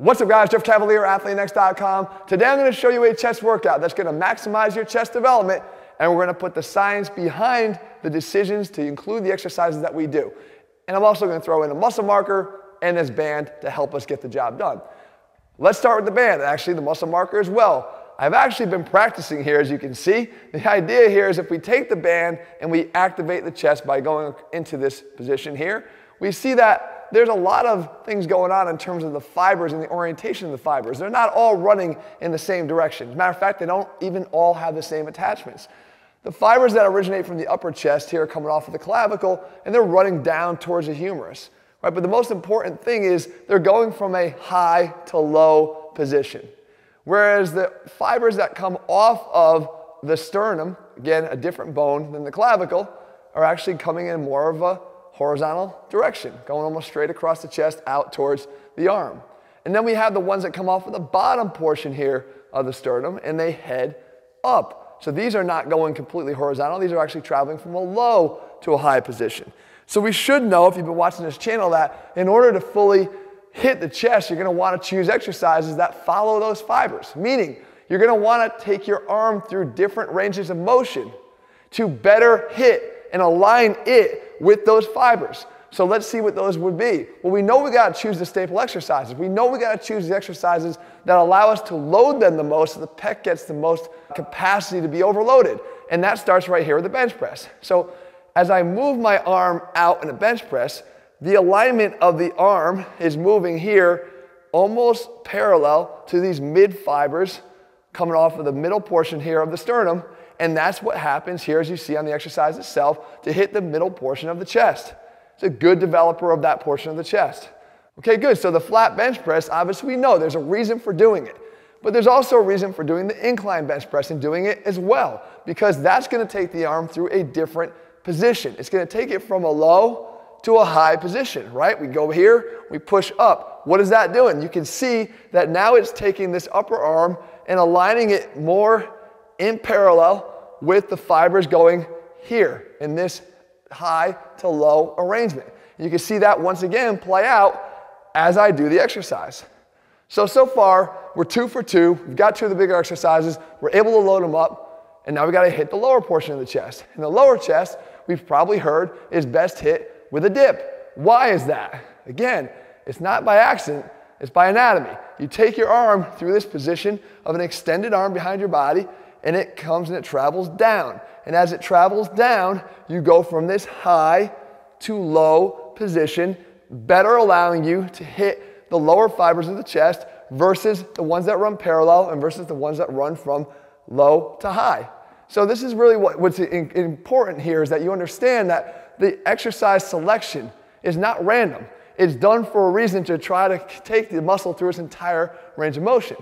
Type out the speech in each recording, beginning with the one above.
What's up guys, Jeff Cavaliere, AthleanX.com. Today I'm gonna show you a chest workout that's gonna maximize your chest development and we're gonna put the science behind the decisions to include the exercises that we do. And I'm also gonna throw in a muscle marker and this band to help us get the job done. Let's start with the band, actually the muscle marker as well. I've actually been practicing here as you can see. The idea here is if we take the band and we activate the chest by going into this position here, we see that there's a lot of things going on in terms of the fibers and the orientation of the fibers. They're not all running in the same direction. As a matter of fact, they don't even all have the same attachments. The fibers that originate from the upper chest here are coming off of the clavicle and they're running down towards the humerus. Right? But the most important thing is they're going from a high to low position. Whereas the fibers that come off of the sternum, again, a different bone than the clavicle, are actually coming in more of a horizontal direction, going almost straight across the chest out towards the arm. And then we have the ones that come off of the bottom portion here of the sternum and they head up. So these are not going completely horizontal, these are actually traveling from a low to a high position. So we should know, if you've been watching this channel, that in order to fully hit the chest, you're gonna wanna choose exercises that follow those fibers. Meaning, you're gonna wanna take your arm through different ranges of motion to better hit and align it with those fibers. So let's see what those would be. Well, we know we got to choose the staple exercises. We know we got to choose the exercises that allow us to load them the most so the pec gets the most capacity to be overloaded. And that starts right here with the bench press. So as I move my arm out in a bench press, the alignment of the arm is moving here almost parallel to these mid fibers coming off of the middle portion here of the sternum and that's what happens here, as you see on the exercise itself, to hit the middle portion of the chest. It's a good developer of that portion of the chest. Okay, good. So the flat bench press, obviously we know there's a reason for doing it. But there's also a reason for doing the incline bench press and doing it as well, because that's going to take the arm through a different position. It's going to take it from a low to a high position, right? We go here, we push up. What is that doing? You can see that now it's taking this upper arm and aligning it more in parallel with the fibers going here in this high to low arrangement. You can see that once again play out as I do the exercise. So, so far, we're two for two. We've got two of the bigger exercises. We're able to load them up. And now we got to hit the lower portion of the chest. And the lower chest, we've probably heard, is best hit with a dip. Why is that? Again, it's not by accident, it's by anatomy. You take your arm through this position of an extended arm behind your body, and it comes and it travels down. And as it travels down, you go from this high to low position, better allowing you to hit the lower fibers of the chest versus the ones that run parallel and versus the ones that run from low to high. So this is really what, what's in, important here is that you understand that the exercise selection is not random. It's done for a reason to try to take the muscle through its entire range of motion.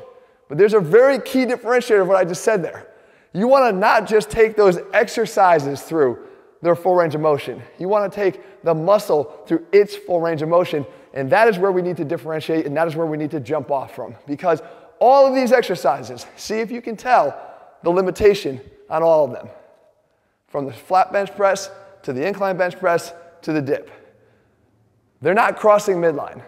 But there's a very key differentiator of what I just said there. You want to not just take those exercises through their full range of motion. You want to take the muscle through its full range of motion. And that is where we need to differentiate and that is where we need to jump off from. Because all of these exercises, see if you can tell the limitation on all of them. From the flat bench press to the incline bench press to the dip. They're not crossing midline.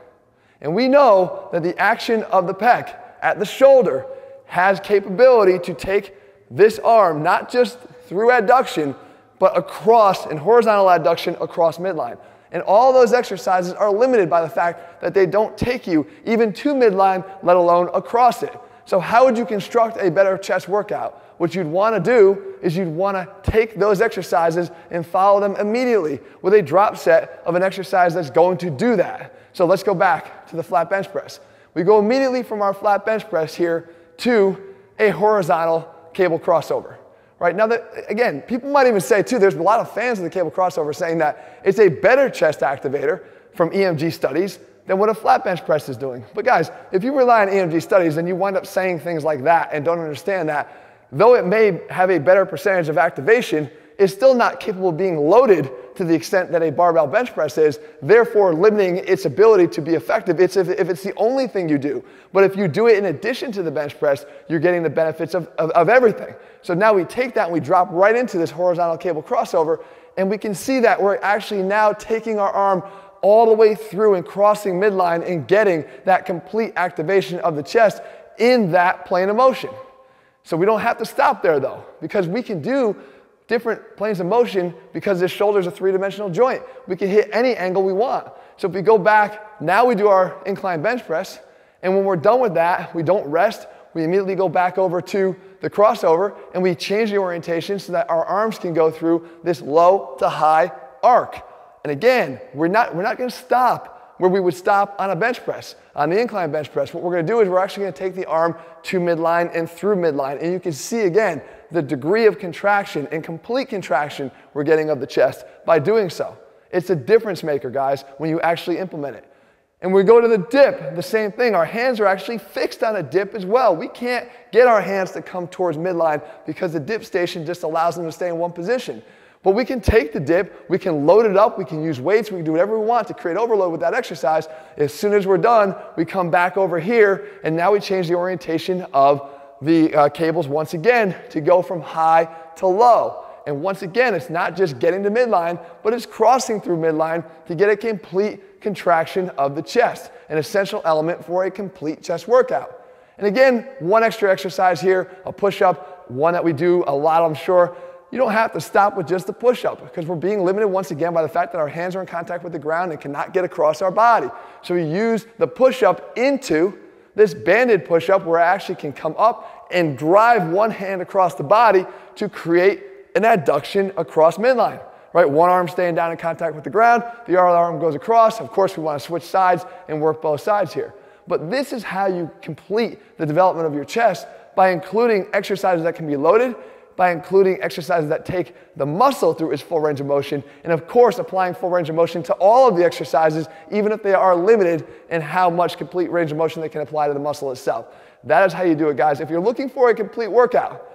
And we know that the action of the pec at the shoulder has capability to take this arm, not just through adduction, but across and horizontal adduction across midline. And all those exercises are limited by the fact that they don't take you even to midline, let alone across it. So, how would you construct a better chest workout? What you'd want to do is you'd want to take those exercises and follow them immediately with a drop set of an exercise that's going to do that. So, let's go back to the flat bench press. We go immediately from our flat bench press here to a horizontal cable crossover. Right now, that, again, people might even say too, there's a lot of fans of the cable crossover saying that it's a better chest activator from EMG studies than what a flat bench press is doing. But guys, if you rely on EMG studies and you wind up saying things like that and don't understand that, though it may have a better percentage of activation, it's still not capable of being loaded to the extent that a barbell bench press is, therefore limiting its ability to be effective. It's if, if it's the only thing you do. But if you do it in addition to the bench press, you're getting the benefits of, of, of everything. So now we take that and we drop right into this horizontal cable crossover, and we can see that we're actually now taking our arm all the way through and crossing midline and getting that complete activation of the chest in that plane of motion. So we don't have to stop there though, because we can do different planes of motion because this shoulder is a three-dimensional joint. We can hit any angle we want. So if we go back, now we do our incline bench press, and when we're done with that, we don't rest, we immediately go back over to the crossover, and we change the orientation so that our arms can go through this low to high arc. And again, we're not, we're not gonna stop where we would stop on a bench press, on the incline bench press. What we're gonna do is we're actually gonna take the arm to midline and through midline. And you can see again the degree of contraction and complete contraction we're getting of the chest by doing so. It's a difference maker, guys, when you actually implement it. And we go to the dip, the same thing. Our hands are actually fixed on a dip as well. We can't get our hands to come towards midline because the dip station just allows them to stay in one position. But we can take the dip, we can load it up, we can use weights, we can do whatever we want to create overload with that exercise. As soon as we're done, we come back over here, and now we change the orientation of the uh, cables once again to go from high to low. And once again, it's not just getting to midline, but it's crossing through midline to get a complete contraction of the chest, an essential element for a complete chest workout. And again, one extra exercise here, a push up, one that we do a lot, I'm sure you don't have to stop with just the push up because we're being limited once again by the fact that our hands are in contact with the ground and cannot get across our body. So we use the push up into this banded push up where I actually can come up and drive one hand across the body to create an adduction across midline. Right, one arm staying down in contact with the ground, the other arm goes across. Of course, we want to switch sides and work both sides here. But this is how you complete the development of your chest by including exercises that can be loaded by including exercises that take the muscle through its full range of motion, and of course, applying full range of motion to all of the exercises, even if they are limited in how much complete range of motion they can apply to the muscle itself. That is how you do it, guys. If you're looking for a complete workout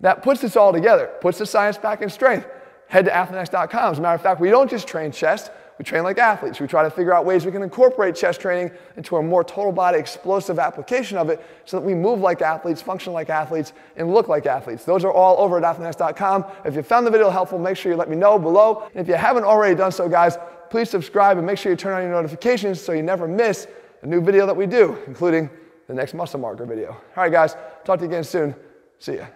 that puts this all together, puts the science back in strength, head to athleanx.com. As a matter of fact, we don't just train chest, we train like athletes. We try to figure out ways we can incorporate chest training into a more total body explosive application of it so that we move like athletes, function like athletes, and look like athletes. Those are all over at athleanx.com. If you found the video helpful, make sure you let me know below. And if you haven't already done so, guys, please subscribe and make sure you turn on your notifications so you never miss a new video that we do, including the next muscle marker video. All right, guys, talk to you again soon. See ya.